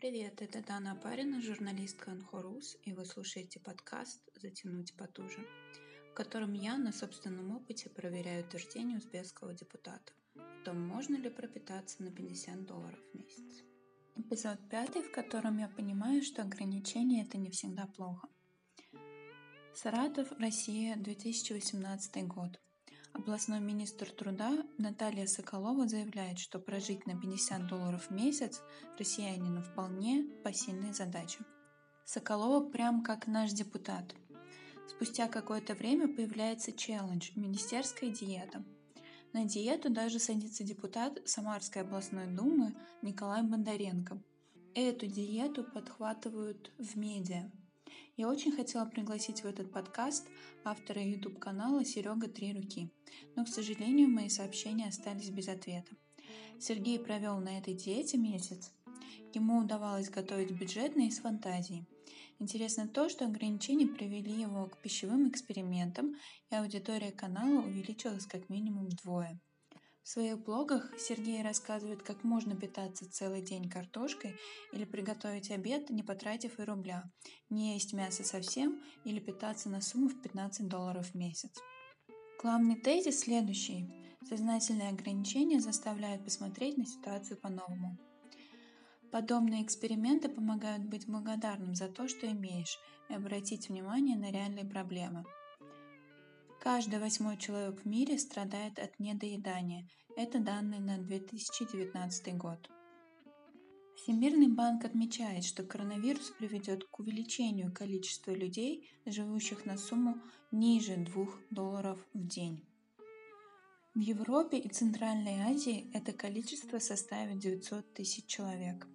Привет, это Дана Апарина, журналистка Анхорус, и вы слушаете подкаст «Затянуть потуже», в котором я на собственном опыте проверяю утверждение узбекского депутата о том, можно ли пропитаться на 50 долларов в месяц. Эпизод пятый, в котором я понимаю, что ограничения – это не всегда плохо. Саратов, Россия, 2018 год – Областной министр труда Наталья Соколова заявляет, что прожить на 50 долларов в месяц россиянину вполне посильная задача. Соколова прям как наш депутат. Спустя какое-то время появляется челлендж – министерская диета. На диету даже садится депутат Самарской областной думы Николай Бондаренко. Эту диету подхватывают в медиа. Я очень хотела пригласить в этот подкаст автора YouTube-канала Серега Три Руки, но, к сожалению, мои сообщения остались без ответа. Сергей провел на этой диете месяц. Ему удавалось готовить бюджетно и с фантазией. Интересно то, что ограничения привели его к пищевым экспериментам, и аудитория канала увеличилась как минимум вдвое – в своих блогах Сергей рассказывает, как можно питаться целый день картошкой или приготовить обед, не потратив и рубля, не есть мясо совсем или питаться на сумму в 15 долларов в месяц. Главный тезис следующий. Сознательные ограничения заставляют посмотреть на ситуацию по-новому. Подобные эксперименты помогают быть благодарным за то, что имеешь, и обратить внимание на реальные проблемы – Каждый восьмой человек в мире страдает от недоедания. Это данные на 2019 год. Всемирный банк отмечает, что коронавирус приведет к увеличению количества людей, живущих на сумму ниже 2 долларов в день. В Европе и Центральной Азии это количество составит 900 тысяч человек.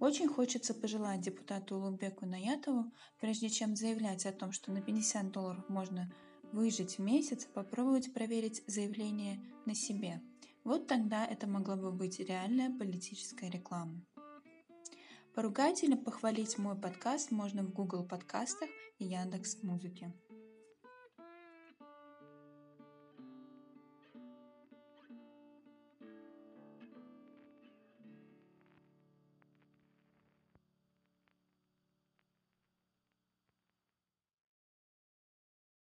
Очень хочется пожелать депутату Улугбеку Наятову, прежде чем заявлять о том, что на 50 долларов можно выжить в месяц, попробовать проверить заявление на себе. Вот тогда это могла бы быть реальная политическая реклама. Поругать или похвалить мой подкаст можно в Google подкастах и Яндекс Музыке.